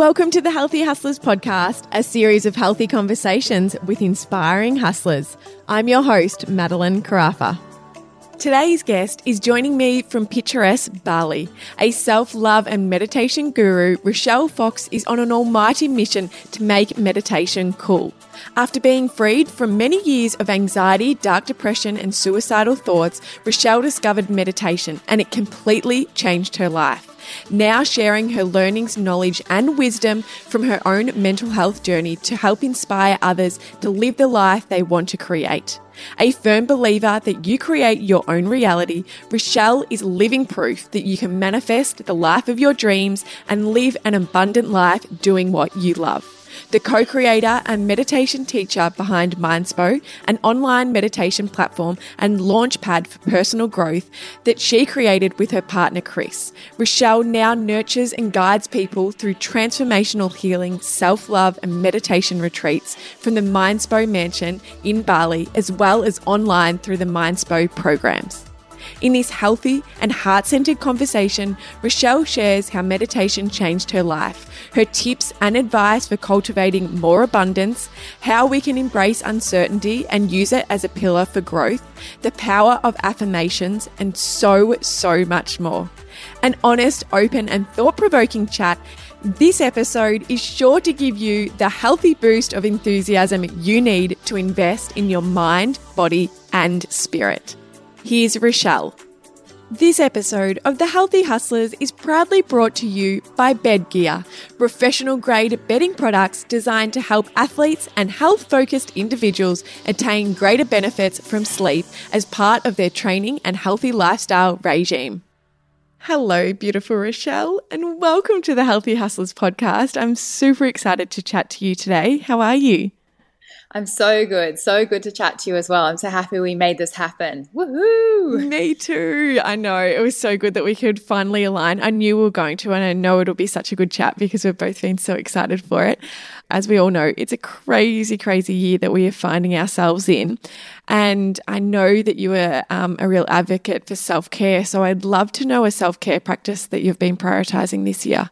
Welcome to the Healthy Hustlers podcast, a series of healthy conversations with inspiring hustlers. I'm your host, Madeline Calfas. Today's guest is joining me from picturesque Bali. A self love and meditation guru, Rochelle Fox is on an almighty mission to make meditation cool. After being freed from many years of anxiety, dark depression, and suicidal thoughts, Rochelle discovered meditation and it completely changed her life now sharing her learnings, knowledge, and wisdom from her own mental health journey to help inspire others to live the life they want to create. A firm believer that you create your own reality, Rochelle is living proof that you can manifest the life of your dreams and live an abundant life doing what you love the co creator and meditation teacher behind Mindspo, an online meditation platform and launchpad for personal growth that she created with her partner Chris. Rochelle now nurtures and guides people through transformational healing, self love, and meditation retreats from the Mindspo Mansion in Bali, as well as online through the Mindspo programs. In this healthy and heart centered conversation, Rochelle shares how meditation changed her life, her tips and advice for cultivating more abundance, how we can embrace uncertainty and use it as a pillar for growth, the power of affirmations, and so, so much more. An honest, open, and thought provoking chat this episode is sure to give you the healthy boost of enthusiasm you need to invest in your mind, body, and spirit. Here's Rochelle. This episode of The Healthy Hustlers is proudly brought to you by Bedgear, professional grade bedding products designed to help athletes and health focused individuals attain greater benefits from sleep as part of their training and healthy lifestyle regime. Hello, beautiful Rochelle, and welcome to the Healthy Hustlers podcast. I'm super excited to chat to you today. How are you? I'm so good. So good to chat to you as well. I'm so happy we made this happen. Woohoo! Me too. I know. It was so good that we could finally align. I knew we were going to, and I know it'll be such a good chat because we've both been so excited for it. As we all know, it's a crazy, crazy year that we are finding ourselves in. And I know that you are um, a real advocate for self care. So I'd love to know a self care practice that you've been prioritizing this year.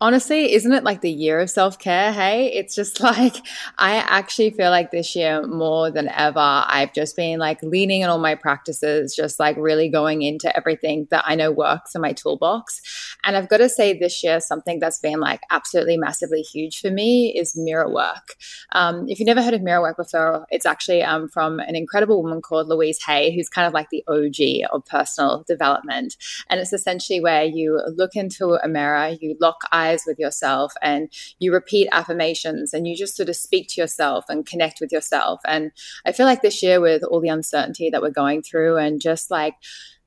Honestly, isn't it like the year of self care? Hey, it's just like I actually feel like this year more than ever, I've just been like leaning on all my practices, just like really going into everything that I know works in my toolbox. And I've got to say, this year, something that's been like absolutely massively huge for me is mirror work. Um, if you've never heard of mirror work before, it's actually um, from an incredible woman called Louise Hay, who's kind of like the OG of personal development. And it's essentially where you look into a mirror, you lock eyes with yourself and you repeat affirmations and you just sort of speak to yourself and connect with yourself. And I feel like this year, with all the uncertainty that we're going through and just like,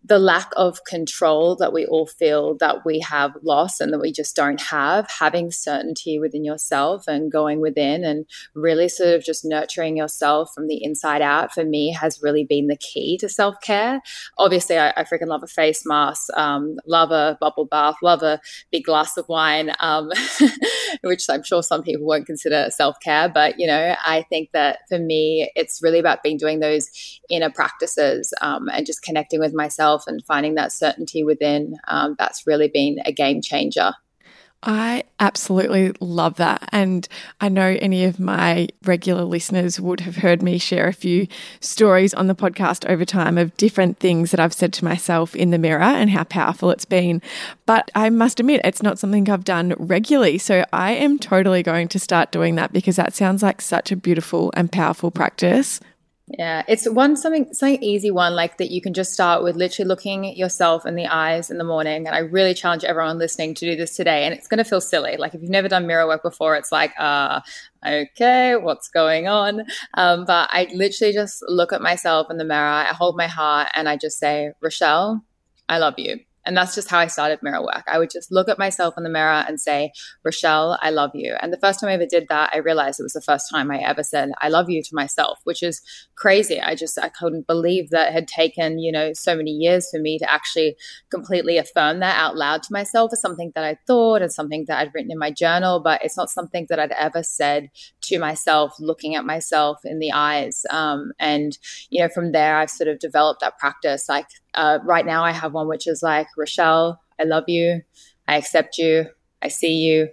the lack of control that we all feel that we have lost and that we just don't have, having certainty within yourself and going within and really sort of just nurturing yourself from the inside out for me has really been the key to self care. Obviously, I, I, freaking love a face mask, um, love a bubble bath, love a big glass of wine, um, which I'm sure some people won't consider self care. But, you know, I think that for me, it's really about being doing those inner practices um, and just connecting with myself and finding that certainty within, um, that's really been a game changer. I absolutely love that. And I know any of my regular listeners would have heard me share a few stories on the podcast over time of different things that I've said to myself in the mirror and how powerful it's been. But I must admit, it's not something I've done regularly. So I am totally going to start doing that because that sounds like such a beautiful and powerful practice. Yeah, it's one something something easy one like that you can just start with literally looking yourself in the eyes in the morning. And I really challenge everyone listening to do this today. And it's going to feel silly. Like if you've never done mirror work before, it's like, uh, okay, what's going on? Um, but I literally just look at myself in the mirror. I hold my heart and I just say, Rochelle, I love you. And that's just how I started mirror work. I would just look at myself in the mirror and say, Rochelle, I love you. And the first time I ever did that, I realized it was the first time I ever said, I love you to myself, which is crazy. I just, I couldn't believe that had taken, you know, so many years for me to actually completely affirm that out loud to myself as something that I thought and something that I'd written in my journal, but it's not something that I'd ever said to myself, looking at myself in the eyes. Um, and, you know, from there, I've sort of developed that practice. Like uh, right now, I have one which is like, Rochelle, I love you. I accept you. I see you.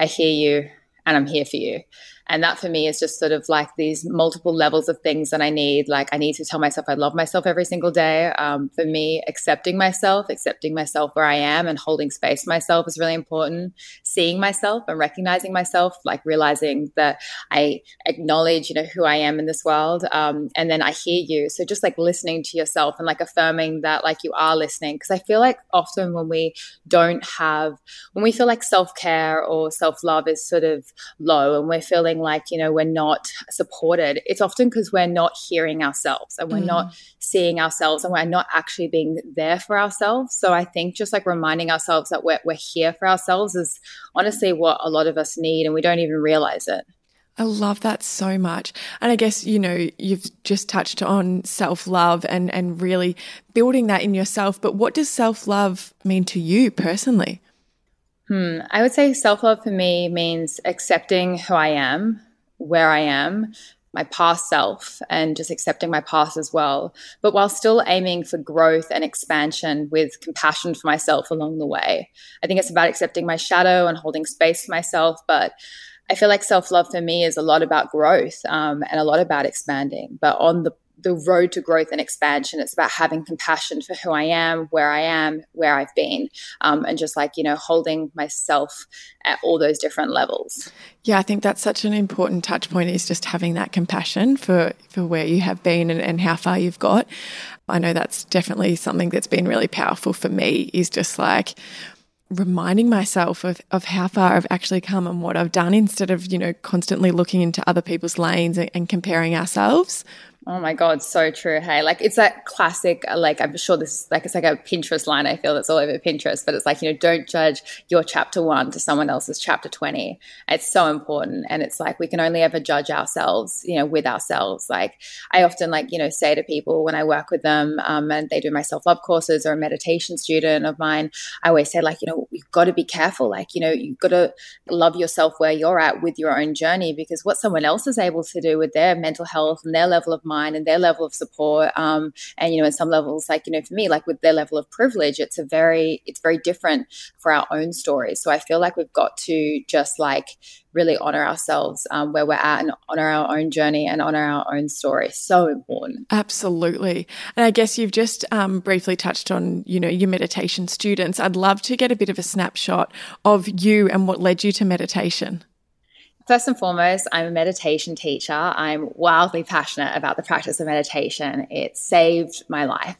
I hear you, and I'm here for you. And that for me is just sort of like these multiple levels of things that I need. Like I need to tell myself I love myself every single day. Um, for me, accepting myself, accepting myself where I am and holding space for myself is really important. Seeing myself and recognizing myself, like realizing that I acknowledge, you know, who I am in this world. Um, and then I hear you. So just like listening to yourself and like affirming that like you are listening. Because I feel like often when we don't have, when we feel like self care or self love is sort of low and we're feeling feeling like, you know, we're not supported, it's often because we're not hearing ourselves and we're mm. not seeing ourselves and we're not actually being there for ourselves. So I think just like reminding ourselves that we're, we're here for ourselves is honestly what a lot of us need and we don't even realize it. I love that so much. And I guess, you know, you've just touched on self love and, and really building that in yourself. But what does self love mean to you personally? Hmm. I would say self love for me means accepting who I am, where I am, my past self, and just accepting my past as well, but while still aiming for growth and expansion with compassion for myself along the way. I think it's about accepting my shadow and holding space for myself, but I feel like self love for me is a lot about growth um, and a lot about expanding. But on the the road to growth and expansion. It's about having compassion for who I am, where I am, where I've been, um, and just like, you know, holding myself at all those different levels. Yeah, I think that's such an important touch point is just having that compassion for, for where you have been and, and how far you've got. I know that's definitely something that's been really powerful for me is just like, reminding myself of, of how far I've actually come and what I've done instead of, you know, constantly looking into other people's lanes and, and comparing ourselves. Oh my God, so true. Hey, like it's that classic, like I'm sure this, like it's like a Pinterest line. I feel that's all over Pinterest, but it's like, you know, don't judge your chapter one to someone else's chapter 20. It's so important. And it's like, we can only ever judge ourselves, you know, with ourselves. Like I often like, you know, say to people when I work with them um, and they do my self love courses or a meditation student of mine, I always say like, you know, you've got to be careful. Like, you know, you've got to love yourself where you're at with your own journey because what someone else is able to do with their mental health and their level of mind mind and their level of support. Um, and you know, in some levels, like you know, for me, like with their level of privilege, it's a very it's very different for our own stories. So I feel like we've got to just like really honor ourselves um, where we're at and honor our own journey and honor our own story. So important. Absolutely. And I guess you've just um, briefly touched on, you know, your meditation students. I'd love to get a bit of a snapshot of you and what led you to meditation. First and foremost, I'm a meditation teacher. I'm wildly passionate about the practice of meditation. It saved my life.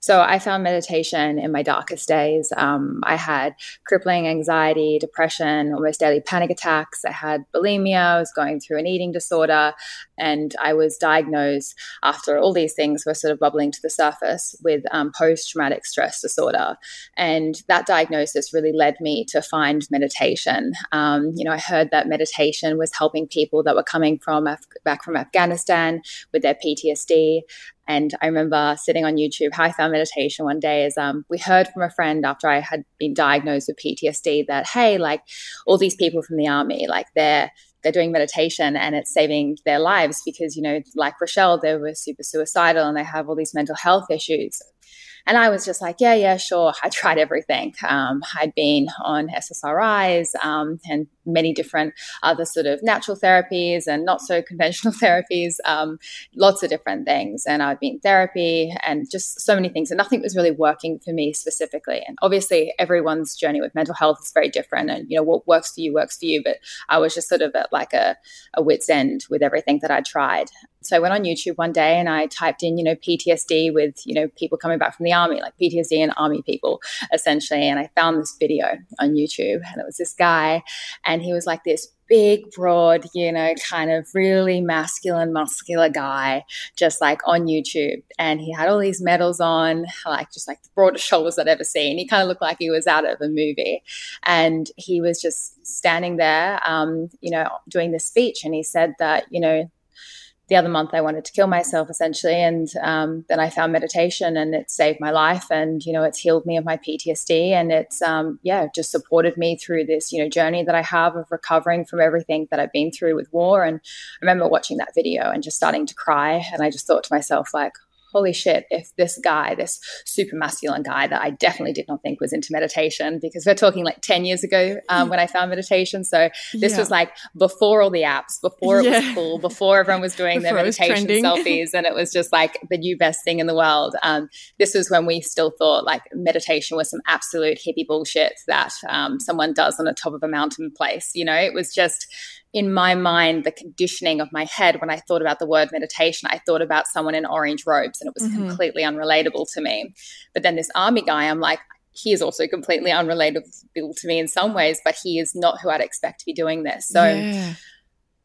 So I found meditation in my darkest days. Um, I had crippling anxiety, depression, almost daily panic attacks. I had bulimia. I was going through an eating disorder. And I was diagnosed after all these things were sort of bubbling to the surface with um, post traumatic stress disorder. And that diagnosis really led me to find meditation. Um, you know, I heard that meditation was helping people that were coming from Af- back from Afghanistan with their PTSD. And I remember sitting on YouTube, how I found meditation one day is um, we heard from a friend after I had been diagnosed with PTSD that, hey, like all these people from the army, like they're they're doing meditation and it's saving their lives because, you know, like Rochelle, they were super suicidal and they have all these mental health issues. And I was just like, yeah, yeah, sure. I tried everything. Um, I'd been on SSRIs um, and many different other sort of natural therapies and not so conventional therapies, um, lots of different things. And I'd been therapy and just so many things. And nothing was really working for me specifically. And obviously, everyone's journey with mental health is very different. And, you know, what works for you works for you. But I was just sort of at like a, a wit's end with everything that I tried. So I went on YouTube one day and I typed in, you know, PTSD with, you know, people coming back from the army, like PTSD and army people, essentially. And I found this video on YouTube and it was this guy and he was like this big, broad, you know, kind of really masculine, muscular guy, just like on YouTube. And he had all these medals on, like just like the broadest shoulders I'd ever seen. He kind of looked like he was out of a movie. And he was just standing there, um, you know, doing this speech. And he said that, you know, the other month I wanted to kill myself essentially. And um, then I found meditation and it saved my life. And, you know, it's healed me of my PTSD. And it's, um, yeah, just supported me through this, you know, journey that I have of recovering from everything that I've been through with war. And I remember watching that video and just starting to cry. And I just thought to myself, like, holy shit, if this guy, this super masculine guy that I definitely did not think was into meditation, because we're talking like 10 years ago um, when I found meditation. So this yeah. was like before all the apps, before it yeah. was cool, before everyone was doing their meditation selfies, and it was just like the new best thing in the world. Um, this was when we still thought like meditation was some absolute hippie bullshit that um, someone does on the top of a mountain place. You know, it was just in my mind, the conditioning of my head when I thought about the word meditation, I thought about someone in orange robes and it was mm-hmm. completely unrelatable to me. But then this army guy, I'm like, he is also completely unrelatable to me in some ways, but he is not who I'd expect to be doing this. So yeah.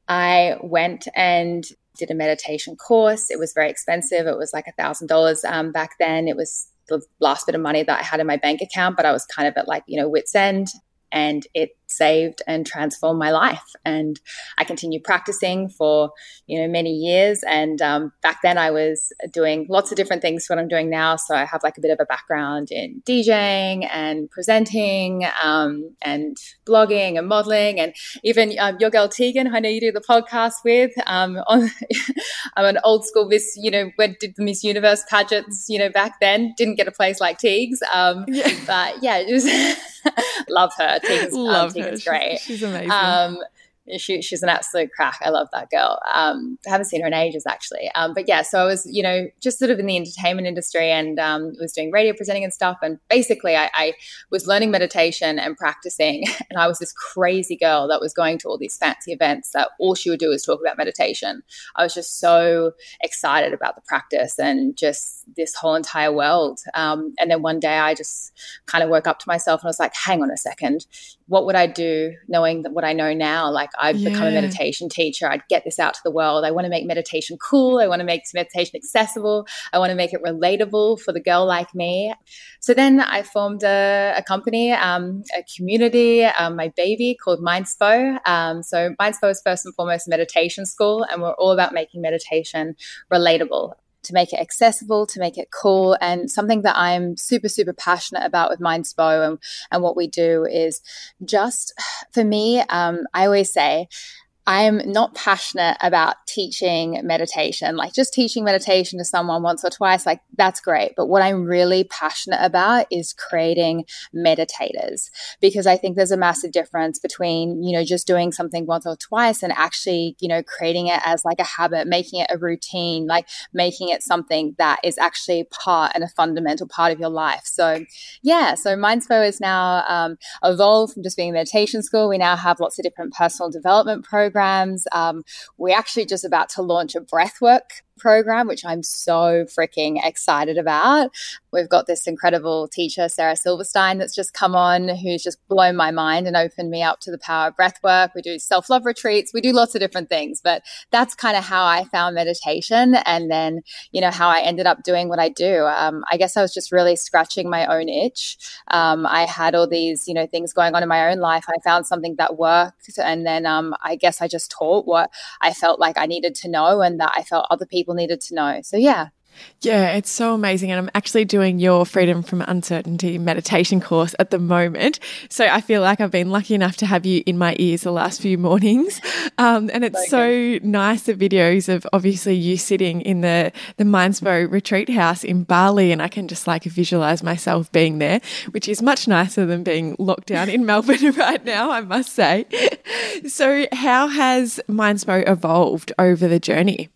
I went and did a meditation course. It was very expensive. It was like a thousand dollars um, back then. It was the last bit of money that I had in my bank account, but I was kind of at like, you know, wits end and it saved and transformed my life. And I continued practicing for you know many years. And um, back then, I was doing lots of different things. What I'm doing now, so I have like a bit of a background in DJing and presenting um, and blogging and modeling, and even um, your girl Tegan, I know you do the podcast with. Um, on, I'm an old school Miss, you know, when did the Miss Universe pageants, you know, back then. Didn't get a place like Teagues, um, yeah. but yeah, it was love her. Teagan's, um, her. great. She's, she's amazing. Um, she, she's an absolute crack. I love that girl. Um, I haven't seen her in ages actually. Um, but yeah, so I was, you know, just sort of in the entertainment industry and um, was doing radio presenting and stuff. And basically, I, I, was learning meditation and practicing. And I was this crazy girl that was going to all these fancy events that all she would do is talk about meditation. I was just so excited about the practice and just this whole entire world. Um, and then one day I just kind of woke up to myself and I was like, hang on a second, what would I do knowing that what I know now? Like I've yeah. become a meditation teacher. I'd get this out to the world. I want to make meditation cool. I want to make meditation accessible. I want to make it relatable for the girl like me. So then I formed a, a company, um, a community, um, my baby called Mindspo. Um, so Mindspo is first and foremost a meditation school, and we're all about making meditation relatable to make it accessible, to make it cool. And something that I'm super, super passionate about with Mindspo and, and what we do is just for me, um, I always say, I'm not passionate about teaching meditation, like just teaching meditation to someone once or twice, like that's great. But what I'm really passionate about is creating meditators because I think there's a massive difference between, you know, just doing something once or twice and actually, you know, creating it as like a habit, making it a routine, like making it something that is actually part and a fundamental part of your life. So, yeah, so Mindspo is now um, evolved from just being a meditation school. We now have lots of different personal development programs programs. Um, we're actually just about to launch a breathwork program, which I'm so freaking excited about. We've got this incredible teacher, Sarah Silverstein, that's just come on, who's just blown my mind and opened me up to the power of breath work. We do self love retreats, we do lots of different things, but that's kind of how I found meditation. And then, you know, how I ended up doing what I do. Um, I guess I was just really scratching my own itch. Um, I had all these, you know, things going on in my own life. I found something that worked. And then um, I guess I just taught what I felt like I needed to know and that I felt other people people needed to know. So, yeah. Yeah, it's so amazing. And I'm actually doing your Freedom from Uncertainty meditation course at the moment. So I feel like I've been lucky enough to have you in my ears the last few mornings. Um, and it's so nice the videos of obviously you sitting in the, the Mindspo retreat house in Bali. And I can just like visualize myself being there, which is much nicer than being locked down in Melbourne right now, I must say. So, how has Mindspo evolved over the journey?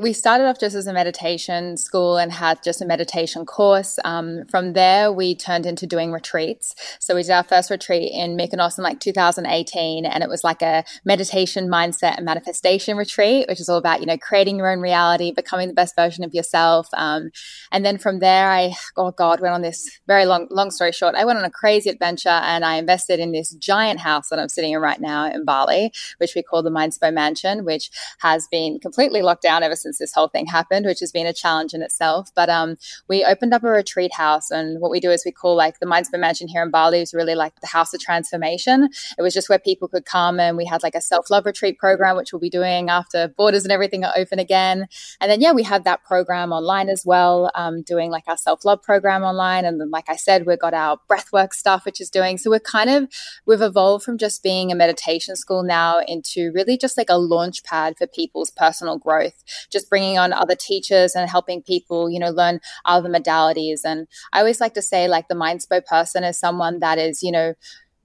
We started off just as a meditation school and had just a meditation course. Um, from there, we turned into doing retreats. So we did our first retreat in Mykonos in like 2018, and it was like a meditation mindset and manifestation retreat, which is all about you know creating your own reality, becoming the best version of yourself. Um, and then from there, I oh god, went on this very long long story short. I went on a crazy adventure and I invested in this giant house that I'm sitting in right now in Bali, which we call the Mindspo Mansion, which has been completely locked down ever since since this whole thing happened, which has been a challenge in itself. But um, we opened up a retreat house, and what we do is we call like the Mindspo Mansion here in Bali is really like the house of transformation. It was just where people could come, and we had like a self love retreat program, which we'll be doing after borders and everything are open again. And then yeah, we have that program online as well, um, doing like our self love program online, and then like I said, we've got our breathwork stuff, which is doing. So we're kind of we've evolved from just being a meditation school now into really just like a launch pad for people's personal growth just bringing on other teachers and helping people, you know, learn other modalities. And I always like to say, like, the Mindspo person is someone that is, you know,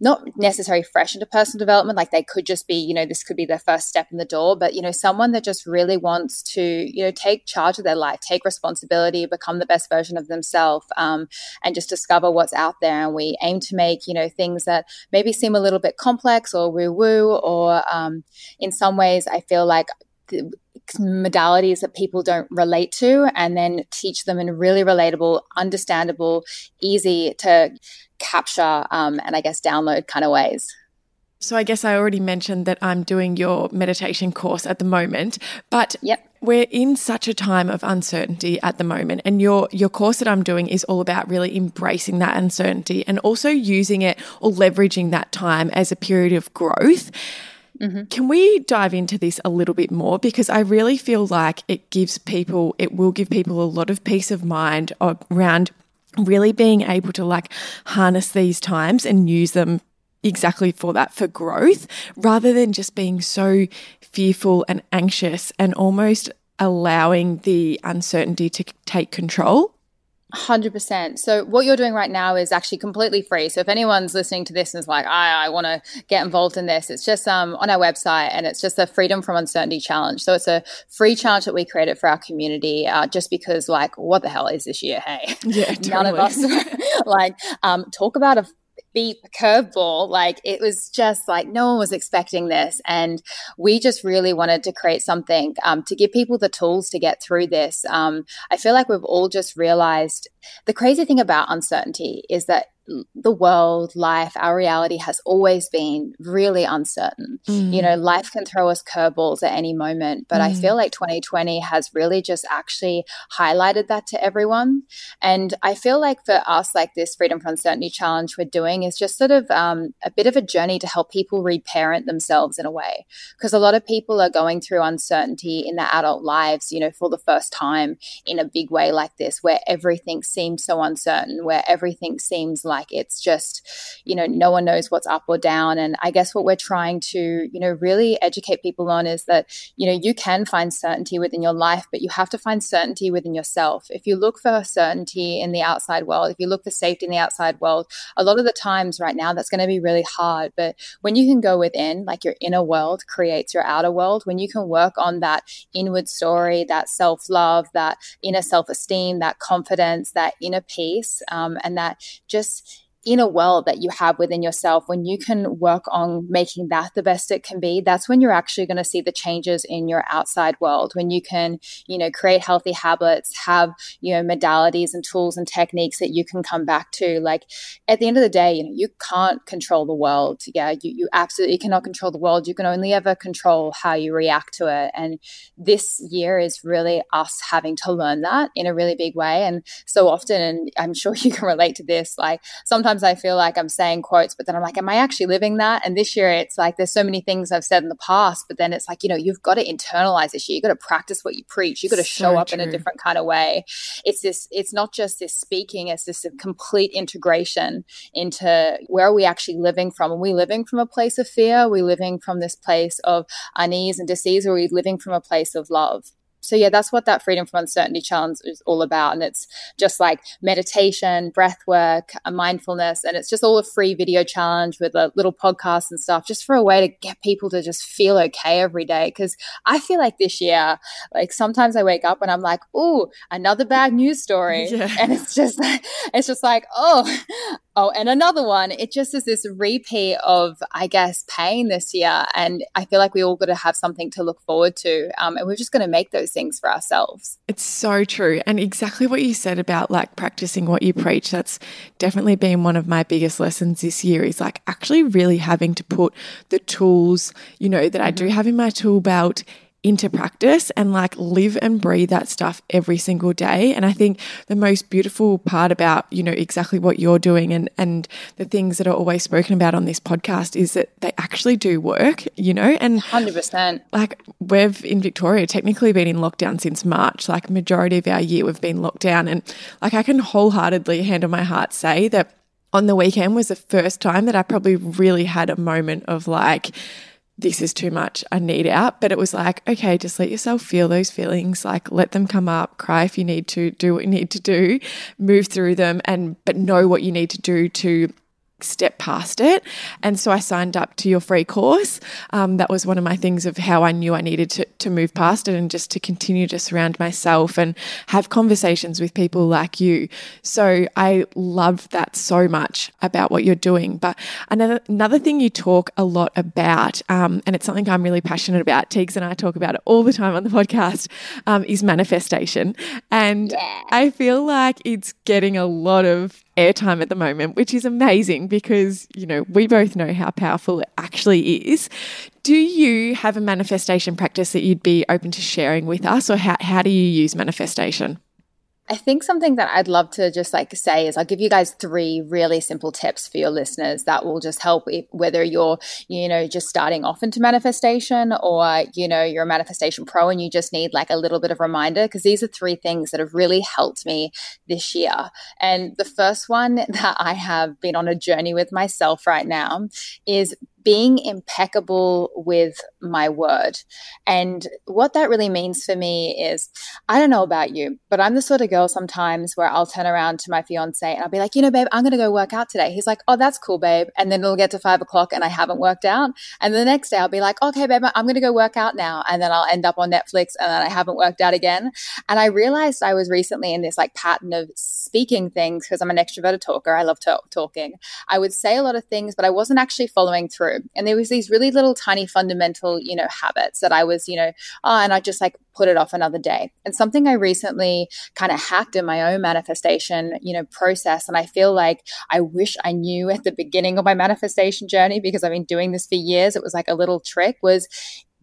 not necessarily fresh into personal development like they could just be you know this could be their first step in the door but you know someone that just really wants to you know take charge of their life take responsibility become the best version of themselves um, and just discover what's out there and we aim to make you know things that maybe seem a little bit complex or woo woo or um, in some ways i feel like modalities that people don't relate to and then teach them in really relatable understandable easy to capture um, and I guess download kind of ways. So I guess I already mentioned that I'm doing your meditation course at the moment, but yep. we're in such a time of uncertainty at the moment and your your course that I'm doing is all about really embracing that uncertainty and also using it or leveraging that time as a period of growth. Mm-hmm. Can we dive into this a little bit more? Because I really feel like it gives people, it will give people a lot of peace of mind around really being able to like harness these times and use them exactly for that for growth rather than just being so fearful and anxious and almost allowing the uncertainty to take control 100%. So, what you're doing right now is actually completely free. So, if anyone's listening to this and is like, I, I want to get involved in this, it's just um, on our website and it's just a Freedom from Uncertainty challenge. So, it's a free challenge that we created for our community uh, just because, like, what the hell is this year? Hey, yeah, totally. none of us like um, talk about a beat curveball. Like it was just like no one was expecting this. And we just really wanted to create something um, to give people the tools to get through this. Um, I feel like we've all just realized the crazy thing about uncertainty is that the world, life, our reality has always been really uncertain. Mm. You know, life can throw us curveballs at any moment, but mm. I feel like 2020 has really just actually highlighted that to everyone. And I feel like for us, like this Freedom from Uncertainty challenge we're doing is just sort of um, a bit of a journey to help people reparent themselves in a way. Because a lot of people are going through uncertainty in their adult lives, you know, for the first time in a big way like this, where everything seems so uncertain, where everything seems like like it's just you know no one knows what's up or down. And i guess what we're trying to you know really educate people on is that you know you can find certainty within your life but you have to find certainty within yourself. If you look for certainty in the outside world if you look for safety in the outside world a lot of the times right now that's going to be really hard. But when you can go within like your inner world creates your outer world when you can work on that inward story that self-love that inner self-esteem that confidence that inner peace um, and that just inner world that you have within yourself, when you can work on making that the best it can be, that's when you're actually going to see the changes in your outside world. When you can, you know, create healthy habits, have, you know, modalities and tools and techniques that you can come back to. Like at the end of the day, you know, you can't control the world. Yeah, you, you absolutely cannot control the world. You can only ever control how you react to it. And this year is really us having to learn that in a really big way. And so often, and I'm sure you can relate to this, like sometimes sometimes I feel like I'm saying quotes, but then I'm like, am I actually living that? And this year it's like there's so many things I've said in the past, but then it's like, you know, you've got to internalize this year. You've got to practice what you preach. You've got to show so up true. in a different kind of way. It's this, it's not just this speaking, it's this complete integration into where are we actually living from? Are we living from a place of fear? Are we living from this place of unease and disease? Or are we living from a place of love? So yeah that's what that freedom from uncertainty challenge is all about and it's just like meditation breath work mindfulness and it's just all a free video challenge with a little podcast and stuff just for a way to get people to just feel okay every day because i feel like this year like sometimes i wake up and i'm like oh another bad news story yeah. and it's just it's just like oh Oh, and another one, it just is this repeat of, I guess, pain this year. And I feel like we all got to have something to look forward to. Um, and we're just going to make those things for ourselves. It's so true. And exactly what you said about like practicing what you preach, that's definitely been one of my biggest lessons this year is like actually really having to put the tools, you know, that I do mm-hmm. have in my tool belt into practice and like live and breathe that stuff every single day. And I think the most beautiful part about, you know, exactly what you're doing and, and the things that are always spoken about on this podcast is that they actually do work, you know, and 100%. Like we've in Victoria technically been in lockdown since March, like majority of our year we've been locked down. And like I can wholeheartedly hand on my heart say that on the weekend was the first time that I probably really had a moment of like, this is too much. I need out. But it was like, okay, just let yourself feel those feelings. Like let them come up, cry if you need to, do what you need to do, move through them and but know what you need to do to step past it. And so I signed up to your free course. Um, that was one of my things of how I knew I needed to, to move past it and just to continue to surround myself and have conversations with people like you. So I love that so much about what you're doing. But another, another thing you talk a lot about, um, and it's something I'm really passionate about, Teags and I talk about it all the time on the podcast, um, is manifestation. And yeah. I feel like it's getting a lot of airtime at the moment, which is amazing because, you know, we both know how powerful it actually is. Do you have a manifestation practice that you'd be open to sharing with us, or how, how do you use manifestation? I think something that I'd love to just like say is I'll give you guys three really simple tips for your listeners that will just help if, whether you're, you know, just starting off into manifestation or, you know, you're a manifestation pro and you just need like a little bit of reminder because these are three things that have really helped me this year. And the first one that I have been on a journey with myself right now is being impeccable with my word. And what that really means for me is I don't know about you, but I'm the sort of girl sometimes where I'll turn around to my fiance and I'll be like, you know, babe, I'm going to go work out today. He's like, oh, that's cool, babe. And then it'll get to five o'clock and I haven't worked out. And the next day I'll be like, okay, babe, I'm going to go work out now. And then I'll end up on Netflix and then I haven't worked out again. And I realized I was recently in this like pattern of speaking things because I'm an extroverted talker. I love talking. I would say a lot of things, but I wasn't actually following through. And there was these really little tiny you know, habits that I was, you know, oh, and I just like put it off another day. And something I recently kind of hacked in my own manifestation, you know, process. And I feel like I wish I knew at the beginning of my manifestation journey because I've been doing this for years. It was like a little trick was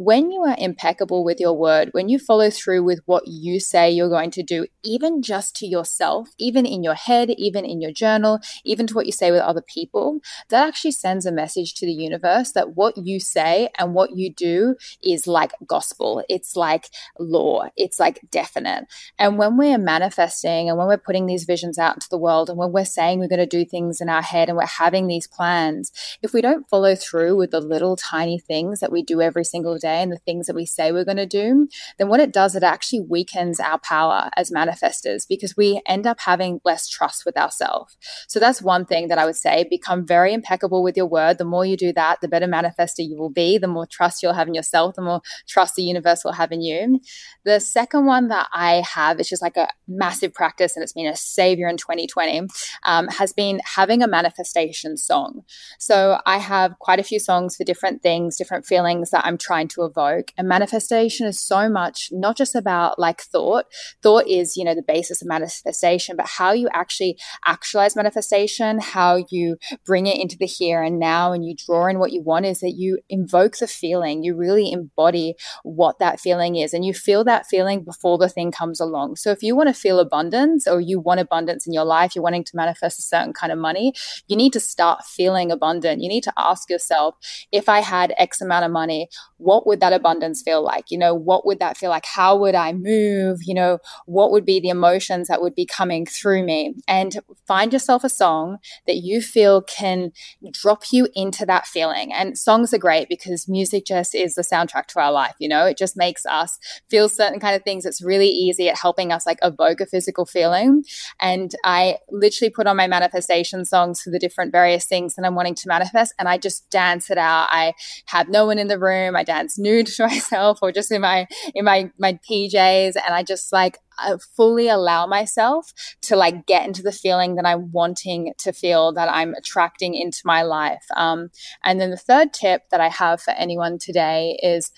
when you are impeccable with your word, when you follow through with what you say you're going to do, even just to yourself, even in your head, even in your journal, even to what you say with other people, that actually sends a message to the universe that what you say and what you do is like gospel. It's like law. It's like definite. And when we're manifesting and when we're putting these visions out into the world and when we're saying we're going to do things in our head and we're having these plans, if we don't follow through with the little tiny things that we do every single day, day and the things that we say we're going to do, then what it does, it actually weakens our power as manifestors because we end up having less trust with ourselves. So that's one thing that I would say become very impeccable with your word. The more you do that, the better manifester you will be, the more trust you'll have in yourself, the more trust the universe will have in you. The second one that I have, it's just like a massive practice and it's been a savior in 2020, um, has been having a manifestation song. So I have quite a few songs for different things, different feelings that I'm trying to evoke. And manifestation is so much not just about like thought. Thought is, you know, the basis of manifestation, but how you actually actualize manifestation, how you bring it into the here and now and you draw in what you want is that you invoke the feeling. You really embody what that feeling is and you feel that feeling before the thing comes along. So if you want to feel abundance or you want abundance in your life, you're wanting to manifest a certain kind of money, you need to start feeling abundant. You need to ask yourself, if I had X amount of money, what would that abundance feel like? You know, what would that feel like? How would I move? You know, what would be the emotions that would be coming through me? And find yourself a song that you feel can drop you into that feeling. And songs are great because music just is the soundtrack to our life. You know, it just makes us feel certain kind of things. It's really easy at helping us like evoke a physical feeling. And I literally put on my manifestation songs for the different various things that I'm wanting to manifest and I just dance it out. I have no one in the room. I dance nude to myself or just in my in my my PJs and I just like I fully allow myself to like get into the feeling that I'm wanting to feel that I'm attracting into my life. Um, and then the third tip that I have for anyone today is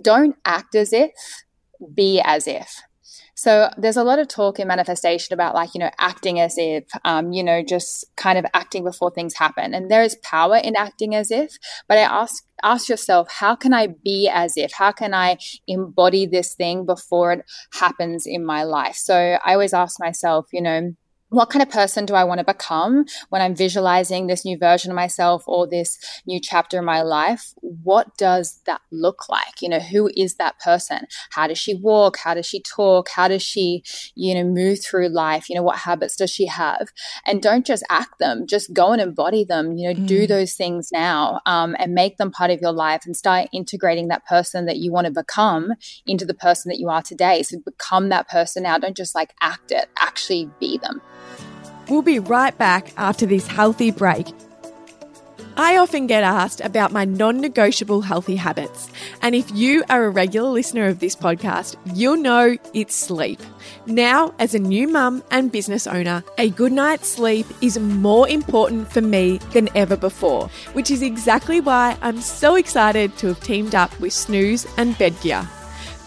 don't act as if, be as if. So there's a lot of talk in manifestation about like, you know, acting as if, um, you know, just kind of acting before things happen. And there is power in acting as if, but I ask ask yourself, how can I be as if? How can I embody this thing before it happens in my life? So I always ask myself, you know, what kind of person do I want to become when I'm visualizing this new version of myself or this new chapter in my life? What does that look like? You know, who is that person? How does she walk? How does she talk? How does she, you know, move through life? You know, what habits does she have? And don't just act them, just go and embody them, you know, mm. do those things now um, and make them part of your life and start integrating that person that you want to become into the person that you are today. So become that person now. Don't just like act it, actually be them. We'll be right back after this healthy break. I often get asked about my non negotiable healthy habits. And if you are a regular listener of this podcast, you'll know it's sleep. Now, as a new mum and business owner, a good night's sleep is more important for me than ever before, which is exactly why I'm so excited to have teamed up with Snooze and Bedgear.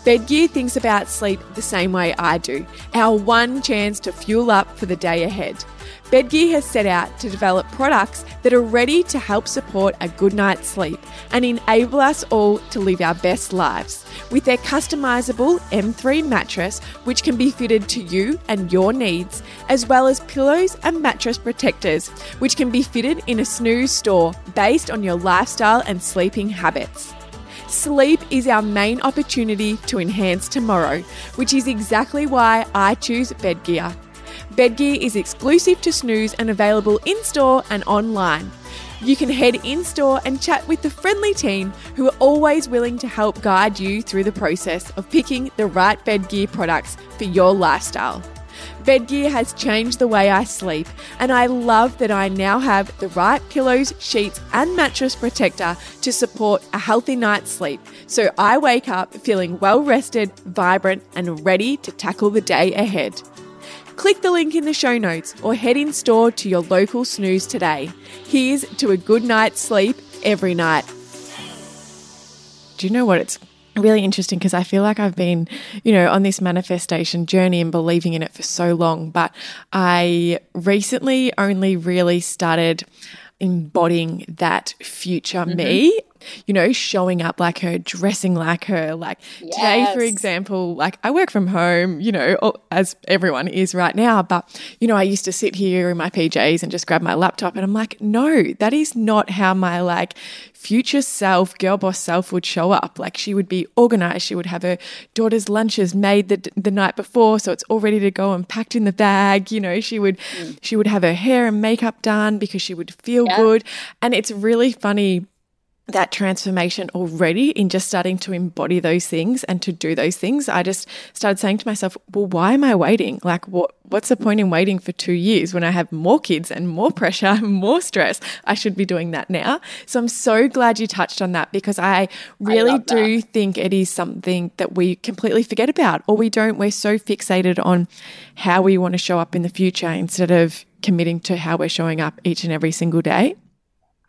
Bedgear thinks about sleep the same way I do, our one chance to fuel up for the day ahead. Bedgear has set out to develop products that are ready to help support a good night's sleep and enable us all to live our best lives. With their customizable M3 mattress, which can be fitted to you and your needs, as well as pillows and mattress protectors, which can be fitted in a snooze store based on your lifestyle and sleeping habits. Sleep is our main opportunity to enhance tomorrow, which is exactly why I choose Bedgear. Bedgear is exclusive to Snooze and available in store and online. You can head in store and chat with the friendly team who are always willing to help guide you through the process of picking the right Bedgear products for your lifestyle. Bedgear has changed the way I sleep, and I love that I now have the right pillows, sheets, and mattress protector to support a healthy night's sleep. So I wake up feeling well rested, vibrant, and ready to tackle the day ahead. Click the link in the show notes or head in store to your local snooze today. Here's to a good night's sleep every night. Do you know what? It's really interesting because I feel like I've been, you know, on this manifestation journey and believing in it for so long, but I recently only really started embodying that future mm-hmm. me you know, showing up like her, dressing like her. Like yes. today, for example, like I work from home, you know, as everyone is right now. But, you know, I used to sit here in my PJs and just grab my laptop and I'm like, no, that is not how my like future self, girl boss self would show up. Like she would be organized. She would have her daughter's lunches made the, the night before. So it's all ready to go and packed in the bag. You know, she would, mm. she would have her hair and makeup done because she would feel yeah. good. And it's really funny that transformation already in just starting to embody those things and to do those things i just started saying to myself well why am i waiting? Like what what's the point in waiting for 2 years when i have more kids and more pressure more stress? I should be doing that now. So i'm so glad you touched on that because i really I do think it is something that we completely forget about or we don't. We're so fixated on how we want to show up in the future instead of committing to how we're showing up each and every single day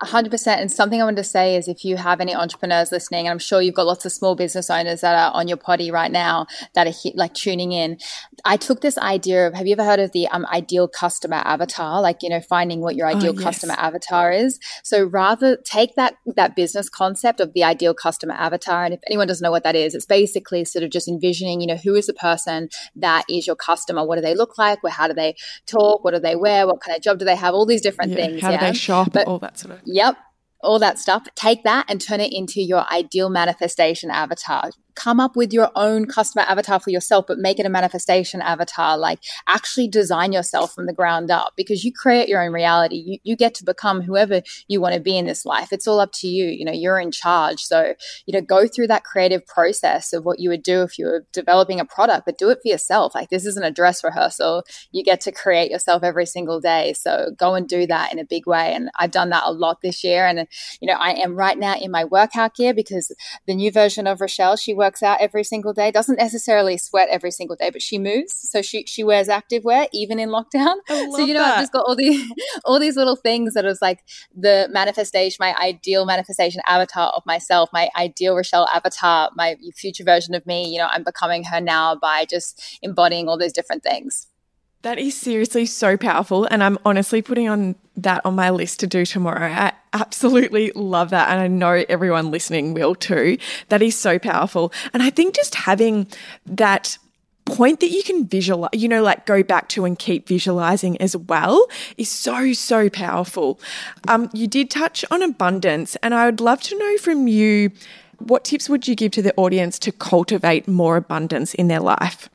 100% and something i wanted to say is if you have any entrepreneurs listening and i'm sure you've got lots of small business owners that are on your potty right now that are like tuning in. I took this idea of have you ever heard of the um, ideal customer avatar? Like you know finding what your oh, ideal oh, yes. customer avatar is. So rather take that that business concept of the ideal customer avatar and if anyone doesn't know what that is it's basically sort of just envisioning you know who is the person that is your customer? What do they look like? Where, how do they talk? What do they wear? What kind of job do they have? All these different yeah, things how do they shop? But, all that sort of Yep all that stuff. Take that and turn it into your ideal manifestation avatar come up with your own customer avatar for yourself, but make it a manifestation avatar. Like actually design yourself from the ground up because you create your own reality. You, you get to become whoever you want to be in this life. It's all up to you. You know, you're in charge. So, you know, go through that creative process of what you would do if you were developing a product, but do it for yourself. Like this isn't a dress rehearsal. You get to create yourself every single day. So go and do that in a big way. And I've done that a lot this year. And, you know, I am right now in my workout gear because the new version of Rochelle, she works out every single day. Doesn't necessarily sweat every single day, but she moves. So she she wears active wear even in lockdown. so you know, that. I've just got all these all these little things that is like the manifestation, my ideal manifestation avatar of myself, my ideal Rochelle avatar, my future version of me. You know, I'm becoming her now by just embodying all those different things. That is seriously so powerful. And I'm honestly putting on that on my list to do tomorrow. I absolutely love that. And I know everyone listening will too. That is so powerful. And I think just having that point that you can visualize, you know, like go back to and keep visualizing as well is so, so powerful. Um, you did touch on abundance, and I would love to know from you what tips would you give to the audience to cultivate more abundance in their life?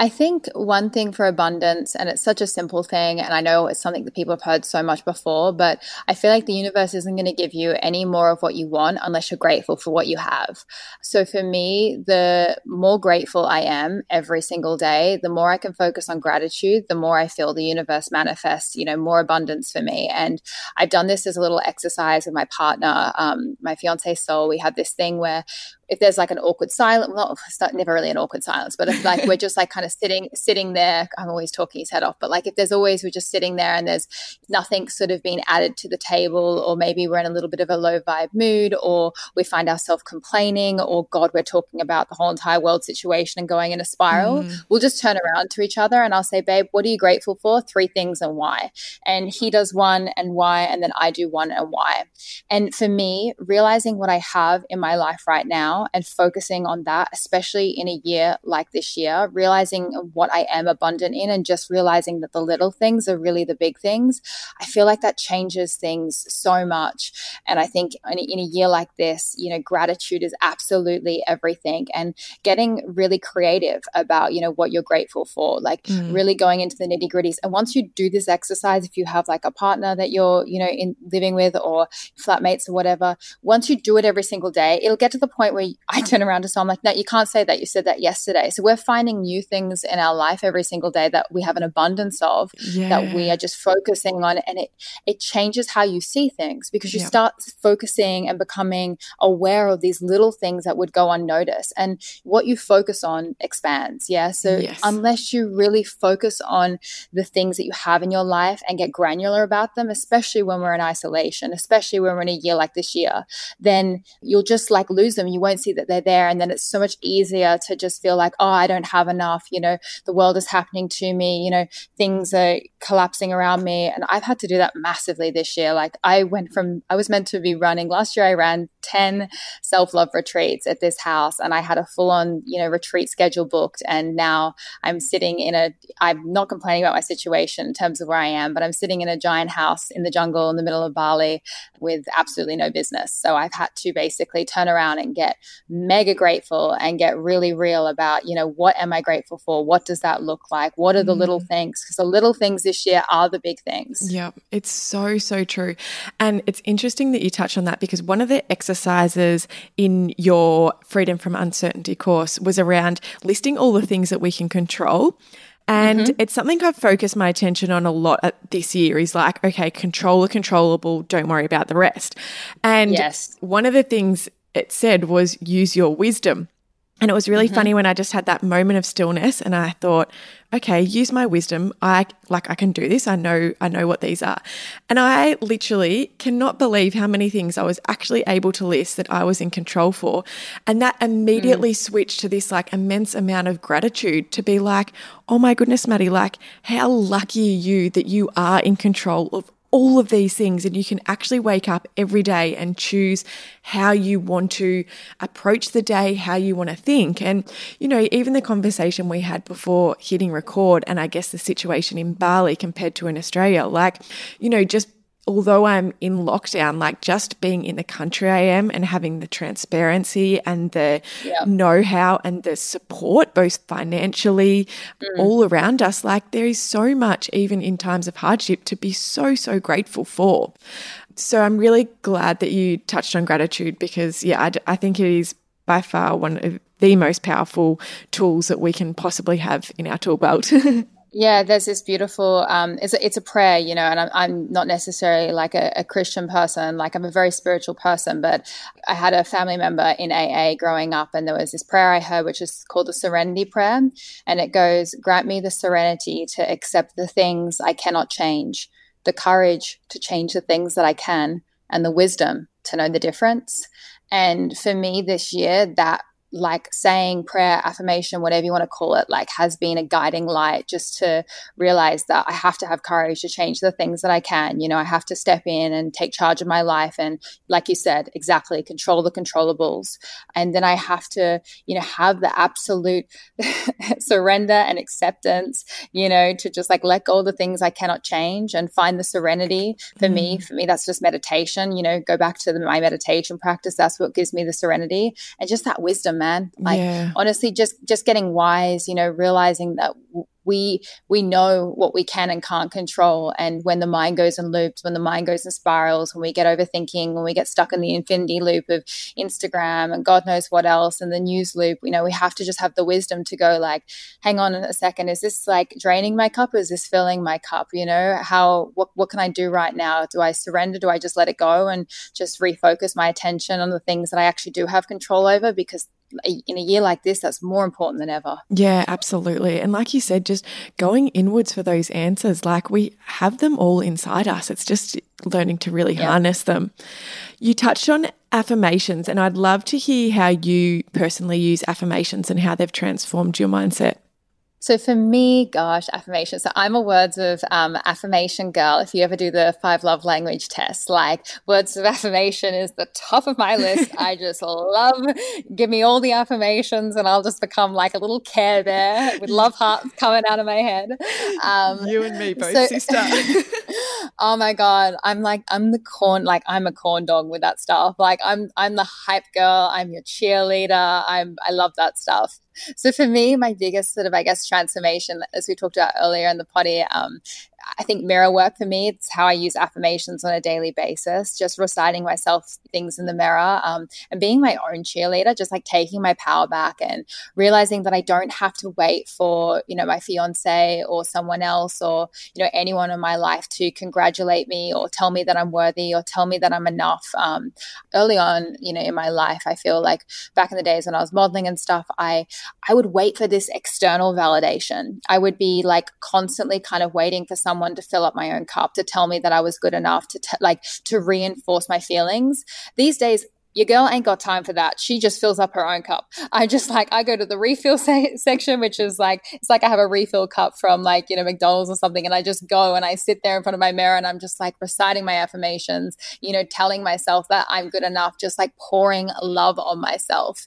I think one thing for abundance, and it's such a simple thing, and I know it's something that people have heard so much before, but I feel like the universe isn't going to give you any more of what you want unless you're grateful for what you have. So for me, the more grateful I am every single day, the more I can focus on gratitude, the more I feel the universe manifests, you know, more abundance for me. And I've done this as a little exercise with my partner, um, my fiance Soul. We have this thing where if there's like an awkward silence, well, it's not never really an awkward silence, but if like we're just like kind of sitting, sitting there, I'm always talking his head off, but like if there's always, we're just sitting there and there's nothing sort of being added to the table, or maybe we're in a little bit of a low vibe mood, or we find ourselves complaining, or God, we're talking about the whole entire world situation and going in a spiral, mm. we'll just turn around to each other and I'll say, babe, what are you grateful for? Three things and why. And he does one and why, and then I do one and why. And for me, realizing what I have in my life right now and focusing on that, especially in a year like this year, realizing what I am abundant in and just realizing that the little things are really the big things. I feel like that changes things so much. And I think in, in a year like this, you know, gratitude is absolutely everything and getting really creative about, you know, what you're grateful for, like mm. really going into the nitty gritties. And once you do this exercise, if you have like a partner that you're, you know, in living with or flatmates or whatever, once you do it every single day, it'll get to the point where I turn around to someone like, no, you can't say that. You said that yesterday. So we're finding new things in our life every single day that we have an abundance of yeah. that we are just focusing on. And it, it changes how you see things because you start focusing and becoming aware of these little things that would go unnoticed. And what you focus on expands. Yeah. So yes. unless you really focus on the things that you have in your life and get granular about them, especially when we're in isolation, especially when we're in a year like this year, then you'll just like lose them. You won't see that they're there. And then it's so much easier to just feel like, oh, I don't have enough. You know, the world is happening to me. You know, things are collapsing around me. And I've had to do that massively this year. Like I went from, I was meant to be running last year, I ran 10 self love retreats at this house and I had a full on, you know, retreat schedule booked. And now I'm sitting in a, I'm not complaining about my situation in terms of where I am, but I'm sitting in a giant house in the jungle in the middle of Bali with absolutely no business. So I've had to basically turn around and get mega grateful and get really real about, you know, what am I grateful for? What does that look like? What are the mm. little things? Because the little things this year are the big things. Yeah, it's so, so true. And it's interesting that you touch on that because one of the exercises in your Freedom from Uncertainty course was around listing all the things that we can control. And mm-hmm. it's something I've focused my attention on a lot this year is like, okay, control the controllable, don't worry about the rest. And yes. one of the things it said was use your wisdom. And it was really mm-hmm. funny when I just had that moment of stillness and I thought, okay, use my wisdom. I like I can do this. I know I know what these are. And I literally cannot believe how many things I was actually able to list that I was in control for. And that immediately mm. switched to this like immense amount of gratitude to be like, "Oh my goodness, Maddie, like how lucky are you that you are in control of all of these things and you can actually wake up every day and choose how you want to approach the day, how you want to think. And, you know, even the conversation we had before hitting record and I guess the situation in Bali compared to in Australia, like, you know, just although I'm in lockdown, like just being in the country I am and having the transparency and the yeah. know how and the support, both financially, mm. all around us, like there is so much, even in times of hardship, to be so, so grateful for. So I'm really glad that you touched on gratitude because, yeah, I, I think it is by far one of the most powerful tools that we can possibly have in our tool belt. Yeah, there's this beautiful. Um, it's a, it's a prayer, you know, and I'm, I'm not necessarily like a, a, Christian person. Like I'm a very spiritual person, but I had a family member in AA growing up, and there was this prayer I heard, which is called the Serenity Prayer, and it goes, "Grant me the serenity to accept the things I cannot change, the courage to change the things that I can, and the wisdom to know the difference." And for me this year, that like saying prayer, affirmation, whatever you want to call it, like has been a guiding light just to realize that I have to have courage to change the things that I can. You know, I have to step in and take charge of my life. And like you said, exactly, control the controllables. And then I have to, you know, have the absolute surrender and acceptance, you know, to just like let go of the things I cannot change and find the serenity. For mm. me, for me, that's just meditation, you know, go back to the, my meditation practice. That's what gives me the serenity and just that wisdom man like yeah. honestly just just getting wise you know realizing that we we know what we can and can't control. And when the mind goes in loops when the mind goes in spirals when we get overthinking when we get stuck in the infinity loop of instagram and god knows what else and the news loop you know we have to just have the wisdom to go like hang on a second is this like draining my cup is this filling my cup? You know how what, what can i do right now? Do i surrender? Do i just let it go and just refocus my attention on the things that i actually do have control over? Because in a year like this, that's more important than ever. Yeah, absolutely. And like you said, just going inwards for those answers, like we have them all inside us. It's just learning to really yeah. harness them. You touched on affirmations, and I'd love to hear how you personally use affirmations and how they've transformed your mindset. So for me, gosh, affirmation. So I'm a words of um, affirmation girl. If you ever do the five love language test, like words of affirmation is the top of my list. I just love, give me all the affirmations and I'll just become like a little care bear with love hearts coming out of my head. Um, you and me both, so, sister. oh my God. I'm like, I'm the corn, like I'm a corn dog with that stuff. Like I'm, I'm the hype girl. I'm your cheerleader. I'm, I love that stuff. So for me, my biggest sort of, I guess, transformation, as we talked about earlier in the potty, um, I think mirror work for me, it's how I use affirmations on a daily basis, just reciting myself things in the mirror um, and being my own cheerleader, just like taking my power back and realizing that I don't have to wait for, you know, my fiance or someone else or, you know, anyone in my life to congratulate me or tell me that I'm worthy or tell me that I'm enough. Um, early on, you know, in my life, I feel like back in the days when I was modeling and stuff, I, I would wait for this external validation. I would be like constantly kind of waiting for someone someone to fill up my own cup, to tell me that I was good enough, to t- like to reinforce my feelings. These days, your girl ain't got time for that. She just fills up her own cup. I just like, I go to the refill se- section, which is like, it's like I have a refill cup from like, you know, McDonald's or something. And I just go and I sit there in front of my mirror and I'm just like reciting my affirmations, you know, telling myself that I'm good enough, just like pouring love on myself.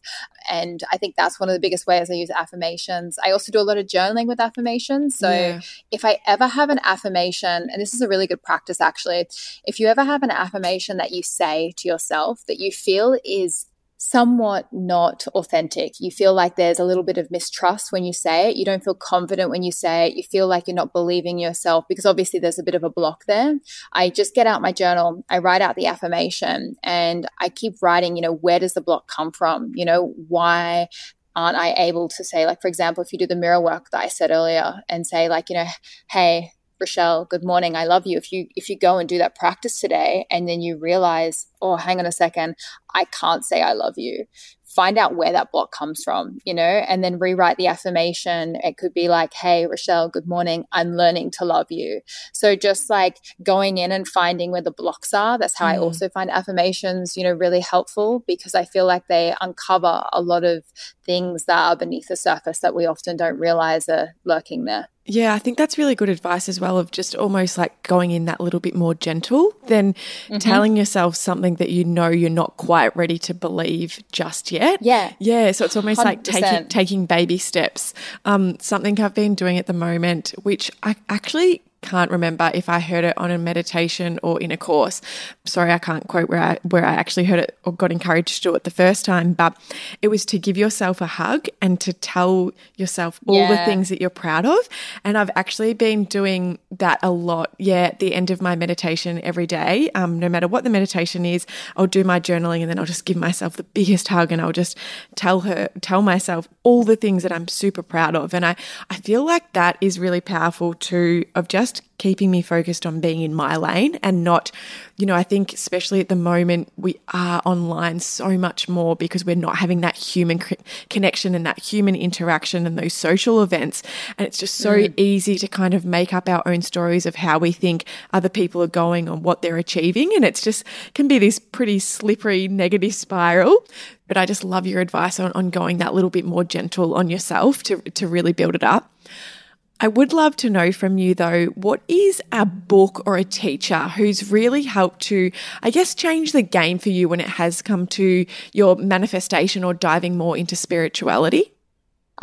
And I think that's one of the biggest ways I use affirmations. I also do a lot of journaling with affirmations. So yeah. if I ever have an affirmation, and this is a really good practice actually, if you ever have an affirmation that you say to yourself that you feel feel is somewhat not authentic. You feel like there's a little bit of mistrust when you say it. You don't feel confident when you say it. You feel like you're not believing yourself because obviously there's a bit of a block there. I just get out my journal, I write out the affirmation, and I keep writing, you know, where does the block come from? You know, why aren't I able to say, like, for example, if you do the mirror work that I said earlier and say, like, you know, hey, Rochelle, good morning. I love you. If you if you go and do that practice today and then you realize, oh, hang on a second, I can't say I love you find out where that block comes from, you know, and then rewrite the affirmation. It could be like, Hey, Rochelle, good morning. I'm learning to love you. So just like going in and finding where the blocks are. That's how mm. I also find affirmations, you know, really helpful because I feel like they uncover a lot of things that are beneath the surface that we often don't realize are lurking there. Yeah, I think that's really good advice as well of just almost like going in that little bit more gentle than mm-hmm. telling yourself something that you know you're not quite ready to believe just yet. Yeah. Yeah. So it's almost 100%. like taking taking baby steps. Um, something I've been doing at the moment, which I actually can't remember if I heard it on a meditation or in a course. Sorry, I can't quote where I where I actually heard it or got encouraged to do it the first time, but it was to give yourself a hug and to tell yourself all yeah. the things that you're proud of. And I've actually been doing that a lot. Yeah, at the end of my meditation every day, um, no matter what the meditation is, I'll do my journaling and then I'll just give myself the biggest hug and I'll just tell her, tell myself all the things that I'm super proud of. And I, I feel like that is really powerful too, of just just keeping me focused on being in my lane and not, you know, I think especially at the moment we are online so much more because we're not having that human connection and that human interaction and those social events. And it's just so mm. easy to kind of make up our own stories of how we think other people are going and what they're achieving. And it's just can be this pretty slippery negative spiral. But I just love your advice on, on going that little bit more gentle on yourself to, to really build it up. I would love to know from you though, what is a book or a teacher who's really helped to, I guess, change the game for you when it has come to your manifestation or diving more into spirituality?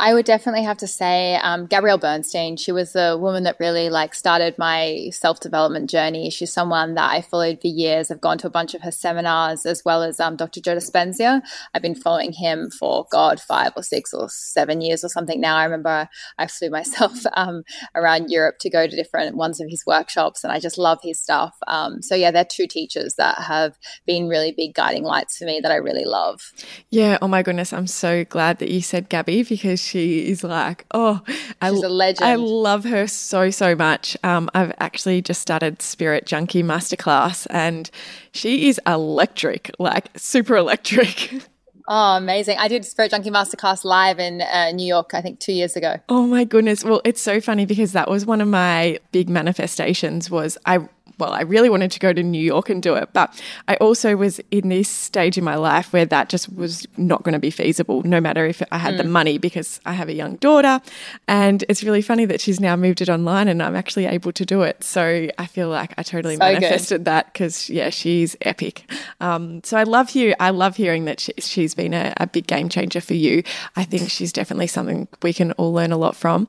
I would definitely have to say um, Gabrielle Bernstein. She was the woman that really like started my self development journey. She's someone that I followed for years. I've gone to a bunch of her seminars as well as um, Dr. Joe Dispenza. I've been following him for God five or six or seven years or something now. I remember I flew myself um, around Europe to go to different ones of his workshops, and I just love his stuff. Um, so yeah, they're two teachers that have been really big guiding lights for me that I really love. Yeah. Oh my goodness, I'm so glad that you said Gabby because she is like, oh, I, She's a legend. I love her so, so much. Um, I've actually just started Spirit Junkie Masterclass and she is electric, like super electric. Oh, amazing. I did Spirit Junkie Masterclass live in uh, New York, I think two years ago. Oh my goodness. Well, it's so funny because that was one of my big manifestations was I well, I really wanted to go to New York and do it, but I also was in this stage in my life where that just was not going to be feasible, no matter if I had mm. the money, because I have a young daughter. And it's really funny that she's now moved it online and I'm actually able to do it. So I feel like I totally so manifested good. that because, yeah, she's epic. Um, so I love you. I love hearing that she, has been a, a big game changer for you. I think she's definitely something we can all learn a lot from.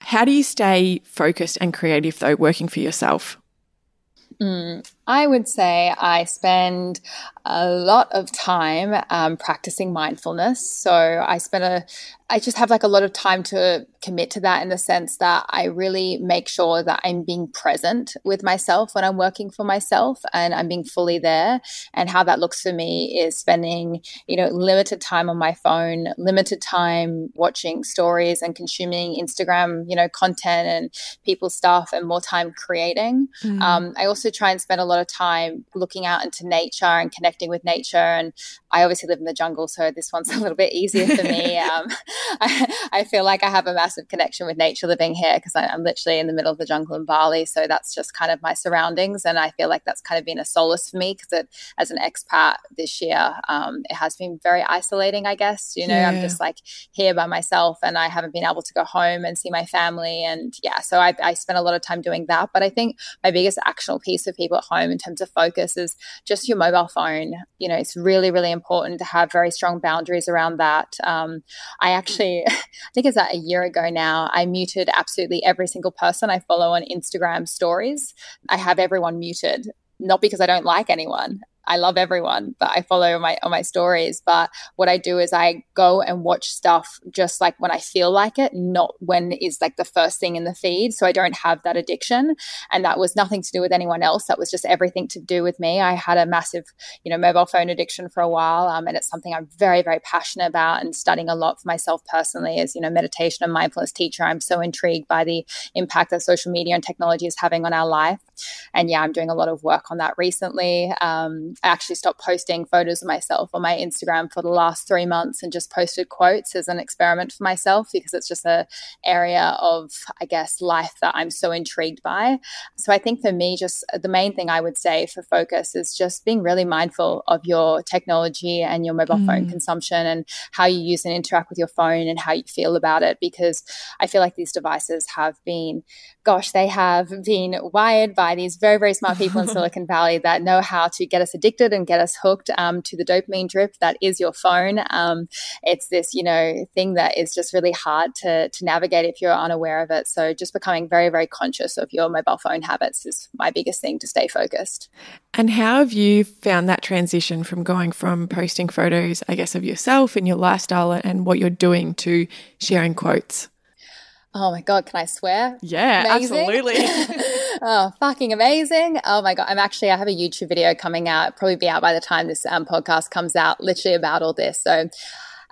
How do you stay focused and creative though, working for yourself? Mm, I would say I spend a lot of time um, practicing mindfulness. So I spend a, I just have like a lot of time to commit to that in the sense that I really make sure that I'm being present with myself when I'm working for myself and I'm being fully there. And how that looks for me is spending, you know, limited time on my phone, limited time watching stories and consuming Instagram, you know, content and people's stuff and more time creating. Mm. Um, I also try and spend a lot of time looking out into nature and connecting with nature. And I obviously live in the jungle, so this one's a little bit easier for me. Um, I, I, feel like I have a massive connection with nature living here because I'm literally in the middle of the jungle in Bali. So that's just kind of my surroundings. And I feel like that's kind of been a solace for me because as an expat this year, um, it has been very isolating, I guess. You know, yeah. I'm just like here by myself and I haven't been able to go home and see my family. And yeah, so I, I spent a lot of time doing that. But I think my biggest actionable piece for people at home in terms of focus is just your mobile phone. You know, it's really, really important to have very strong boundaries around that. Um, I actually actually, I think it's that a year ago now, I muted absolutely every single person I follow on Instagram stories. I have everyone muted, not because I don't like anyone. I love everyone, but I follow on my on my stories. But what I do is I go and watch stuff just like when I feel like it, not when is like the first thing in the feed. So I don't have that addiction. And that was nothing to do with anyone else. That was just everything to do with me. I had a massive, you know, mobile phone addiction for a while. Um, and it's something I'm very, very passionate about and studying a lot for myself personally as, you know, meditation and mindfulness teacher. I'm so intrigued by the impact that social media and technology is having on our life. And yeah, I'm doing a lot of work on that recently. Um, I actually stopped posting photos of myself on my Instagram for the last three months and just posted quotes as an experiment for myself because it's just a area of, I guess, life that I'm so intrigued by. So I think for me, just the main thing I would say for focus is just being really mindful of your technology and your mobile mm. phone consumption and how you use and interact with your phone and how you feel about it because I feel like these devices have been gosh, they have been wired by these very, very smart people in Silicon Valley that know how to get us addicted and get us hooked um, to the dopamine drip that is your phone. Um, it's this, you know, thing that is just really hard to, to navigate if you're unaware of it. So just becoming very, very conscious of your mobile phone habits is my biggest thing to stay focused. And how have you found that transition from going from posting photos, I guess, of yourself and your lifestyle and what you're doing to sharing quotes? Oh my God, can I swear? Yeah, amazing. absolutely. oh, fucking amazing. Oh my God. I'm actually, I have a YouTube video coming out, probably be out by the time this um, podcast comes out, literally about all this. So,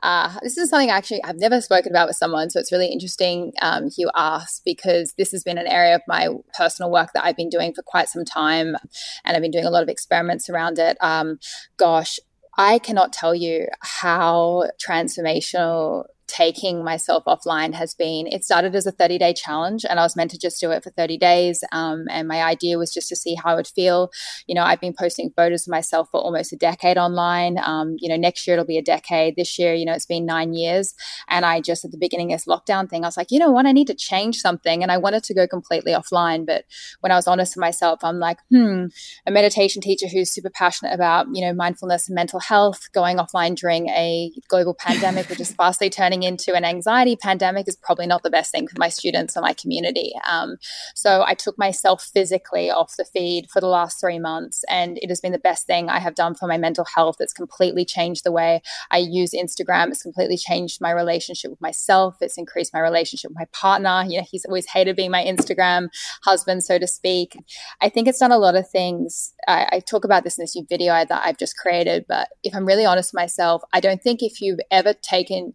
uh, this is something I actually I've never spoken about with someone, so it's really interesting um, you ask because this has been an area of my personal work that I've been doing for quite some time, and I've been doing a lot of experiments around it. Um, gosh, I cannot tell you how transformational taking myself offline has been it started as a 30 day challenge and i was meant to just do it for 30 days um, and my idea was just to see how i would feel. You know i've been posting photos of myself for almost a decade online. Um, you know next year it'll be a decade. This year you know it's been nine years. And i just at the beginning of this lockdown thing i was like you know what? I need to change something. And i wanted to go completely offline but when i was honest with myself i'm like hmm a meditation teacher who's super passionate about you know mindfulness and mental health going offline during a global pandemic which is fastly turning turning into an anxiety pandemic is probably not the best thing for my students or my community. Um, so I took myself physically off the feed for the last three months, and it has been the best thing I have done for my mental health. It's completely changed the way I use Instagram. It's completely changed my relationship with myself. It's increased my relationship with my partner. You know, he's always hated being my Instagram husband, so to speak. I think it's done a lot of things. I, I talk about this in this new video that I've just created, but if I'm really honest with myself, I don't think if you've ever taken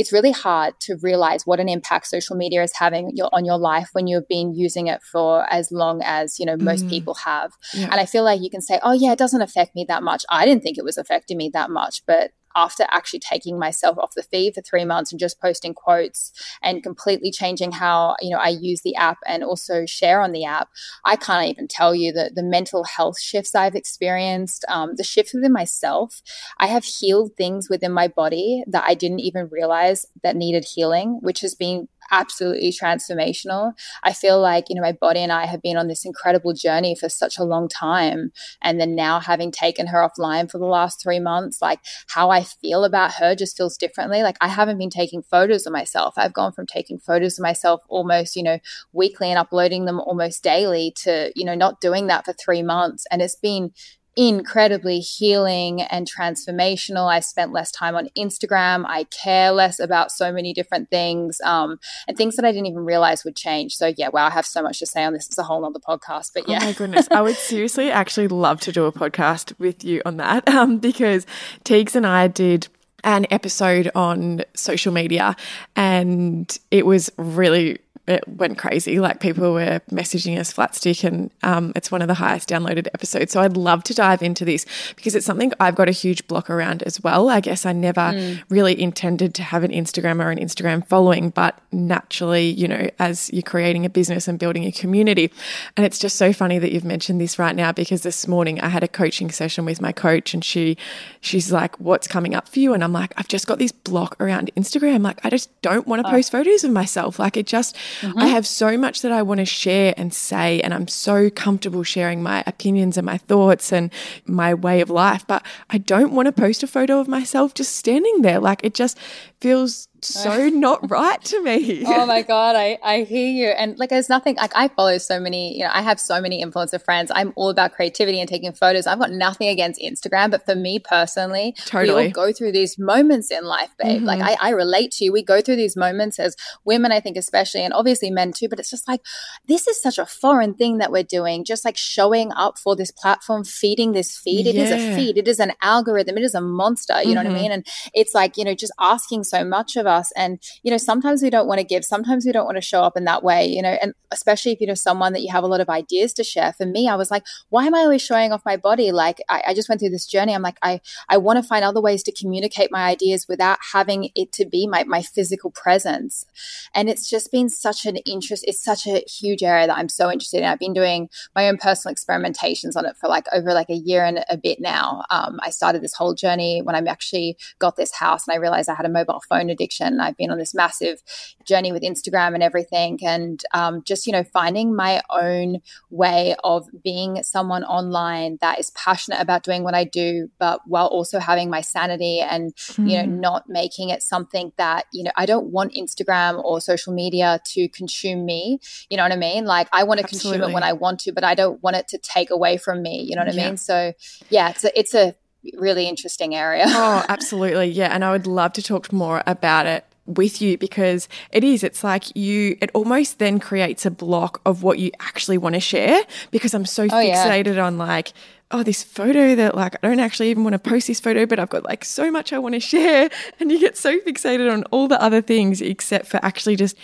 it's really hard to realize what an impact social media is having on your life when you've been using it for as long as you know most mm. people have yeah. and i feel like you can say oh yeah it doesn't affect me that much i didn't think it was affecting me that much but after actually taking myself off the feed for three months and just posting quotes and completely changing how you know I use the app and also share on the app, I can't even tell you the the mental health shifts I've experienced, um, the shifts within myself. I have healed things within my body that I didn't even realize that needed healing, which has been absolutely transformational. I feel like, you know, my body and I have been on this incredible journey for such a long time. And then now having taken her offline for the last three months, like how I feel about her just feels differently. Like I haven't been taking photos of myself. I've gone from taking photos of myself almost, you know, weekly and uploading them almost daily to, you know, not doing that for three months. And it's been incredibly healing and transformational. I spent less time on Instagram. I care less about so many different things um, and things that I didn't even realize would change. So, yeah, wow, I have so much to say on this. It's a whole other podcast. But yeah. Oh, my goodness. I would seriously actually love to do a podcast with you on that um, because Teagues and I did an episode on social media and it was really it went crazy. Like people were messaging us flat stick, and um, it's one of the highest downloaded episodes. So I'd love to dive into this because it's something I've got a huge block around as well. I guess I never mm. really intended to have an Instagram or an Instagram following, but naturally, you know, as you're creating a business and building a community. And it's just so funny that you've mentioned this right now because this morning I had a coaching session with my coach, and she she's like, "What's coming up for you?" And I'm like, "I've just got this block around Instagram. Like, I just don't want to oh. post photos of myself. Like, it just." Mm-hmm. I have so much that I want to share and say, and I'm so comfortable sharing my opinions and my thoughts and my way of life. But I don't want to post a photo of myself just standing there. Like it just feels so not right to me. oh my god, I I hear you. And like, there's nothing like I follow so many. You know, I have so many influencer friends. I'm all about creativity and taking photos. I've got nothing against Instagram, but for me personally, totally. we all go through these moments in life, babe. Mm-hmm. Like I, I relate to you. We go through these moments as women, I think especially, and obviously men too. But it's just like this is such a foreign thing that we're doing. Just like showing up for this platform, feeding this feed. It yeah. is a feed. It is an algorithm. It is a monster. You mm-hmm. know what I mm-hmm. mean? And it's like you know just asking so much of us. And, you know, sometimes we don't want to give, sometimes we don't want to show up in that way, you know, and especially if you know someone that you have a lot of ideas to share. For me, I was like, why am I always showing off my body? Like, I, I just went through this journey. I'm like, I, I want to find other ways to communicate my ideas without having it to be my, my physical presence. And it's just been such an interest. It's such a huge area that I'm so interested in. I've been doing my own personal experimentations on it for like over like a year and a bit now. Um, I started this whole journey when I actually got this house and I realized I had a mobile phone addiction. I've been on this massive journey with Instagram and everything, and um, just you know finding my own way of being someone online that is passionate about doing what I do, but while also having my sanity and mm. you know hmm. not making it something that you know I don't want Instagram or social media to consume me. You know what I mean? Like I want to consume it when I want to, but I don't want it to take away from me. You know what yeah. I mean? So yeah, it's a, it's a really interesting area. oh, absolutely. Yeah. And I would love to talk more about it with you because it is it's like you it almost then creates a block of what you actually want to share because i'm so oh, fixated yeah. on like oh, this photo that like I don't actually even want to post this photo, but I've got like so much I want to share. And you get so fixated on all the other things except for actually just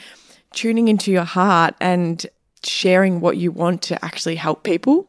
tuning into your heart and sharing what you want to actually help people.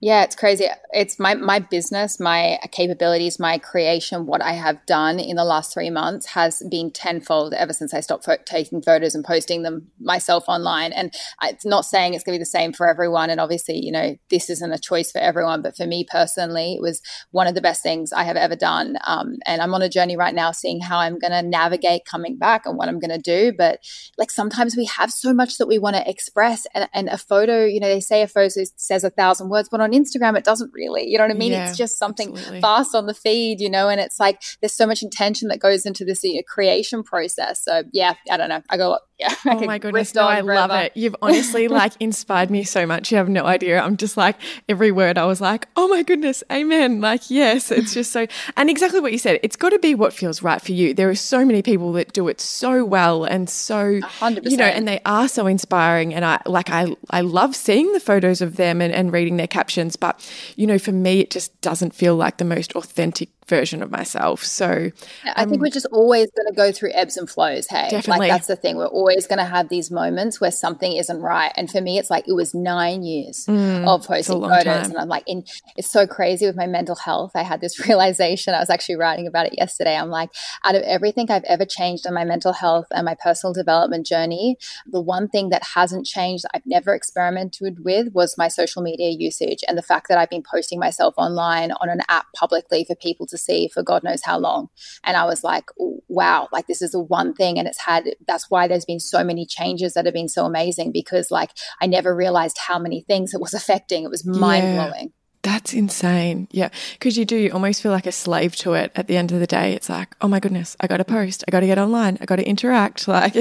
Yeah, it's crazy. It's my my business, my capabilities, my creation, what I have done in the last three months has been tenfold ever since I stopped fo- taking photos and posting them myself online. And it's not saying it's going to be the same for everyone. And obviously, you know, this isn't a choice for everyone. But for me personally, it was one of the best things I have ever done. Um, and I'm on a journey right now, seeing how I'm going to navigate coming back and what I'm going to do. But like sometimes we have so much that we want to express, and, and a photo, you know, they say a photo says a thousand words, but on Instagram, it doesn't really. You know what I mean? Yeah, it's just something absolutely. fast on the feed, you know, and it's like there's so much intention that goes into this know, creation process. So, yeah, I don't know. I go, yeah. Oh my goodness. No, I love it. You've honestly like inspired me so much. You have no idea. I'm just like, every word I was like, oh my goodness, amen. Like, yes, it's just so, and exactly what you said. It's got to be what feels right for you. There are so many people that do it so well and so, 100%. you know, and they are so inspiring. And I like, I, I love seeing the photos of them and, and reading their captions. But, you know, for me, it just doesn't feel like the most authentic version of myself. So I think we're just always going to go through ebbs and flows. Hey, definitely. like that's the thing. We're always going to have these moments where something isn't right. And for me, it's like it was nine years mm, of posting photos, time. and I'm like, in, it's so crazy with my mental health. I had this realization. I was actually writing about it yesterday. I'm like, out of everything I've ever changed on my mental health and my personal development journey, the one thing that hasn't changed, I've never experimented with, was my social media usage and the fact that I've been posting myself online on an app publicly for people to to see for God knows how long. And I was like, wow, like this is the one thing. And it's had, that's why there's been so many changes that have been so amazing because like I never realized how many things it was affecting. It was mind blowing. Yeah. That's insane. Yeah. Because you do, you almost feel like a slave to it at the end of the day. It's like, oh my goodness, I got to post, I got to get online, I got to interact. Like,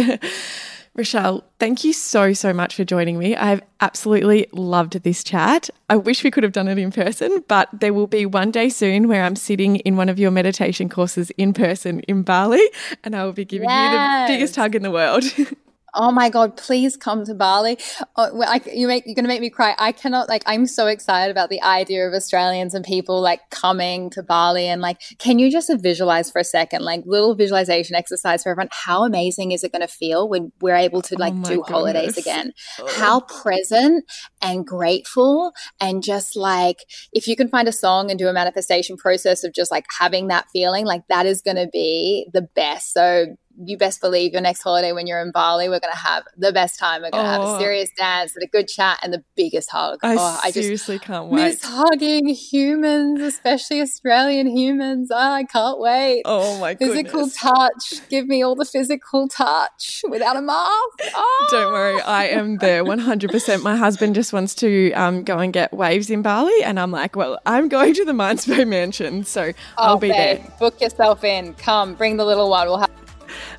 Rochelle, thank you so, so much for joining me. I've absolutely loved this chat. I wish we could have done it in person, but there will be one day soon where I'm sitting in one of your meditation courses in person in Bali and I will be giving yes. you the biggest hug in the world. oh my god please come to bali. Oh, I, you make you're gonna make me cry. I cannot like i'm so excited about the idea of australians and people like coming to bali and like can you just visualize for a second like little visualization exercise for everyone? How amazing is it going to feel when we're able to like oh do goodness. holidays again? Oh. how present and grateful and just like if you can find a song and do a manifestation process of just like having that feeling like that is going to be the best. So you best believe your next holiday when you're in Bali, we're going to have the best time. We're going to oh. have a oh. serious dance and a good chat and the biggest hug. I oh, I seriously can't wait. Miss hugging humans, especially Australian humans. Oh, I can't wait. Oh my Physical goodness. touch. Give me all the physical touch without a mask. Oh. Don't worry. I am there 100%. My husband just wants to um, go and get waves in Bali. And I'm like, well, I'm going to the Mindspo Mansion. So I'll be babe, there. Book yourself in. Come, bring the little one. We'll have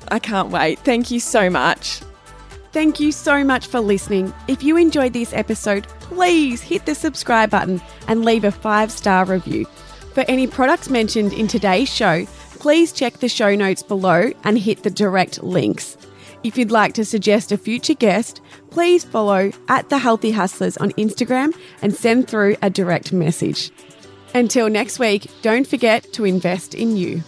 I can't wait. Thank you so much. Thank you so much for listening. If you enjoyed this episode, please hit the subscribe button and leave a five star review. For any products mentioned in today's show, please check the show notes below and hit the direct links. If you'd like to suggest a future guest, please follow at The Healthy Hustlers on Instagram and send through a direct message. Until next week, don't forget to invest in you.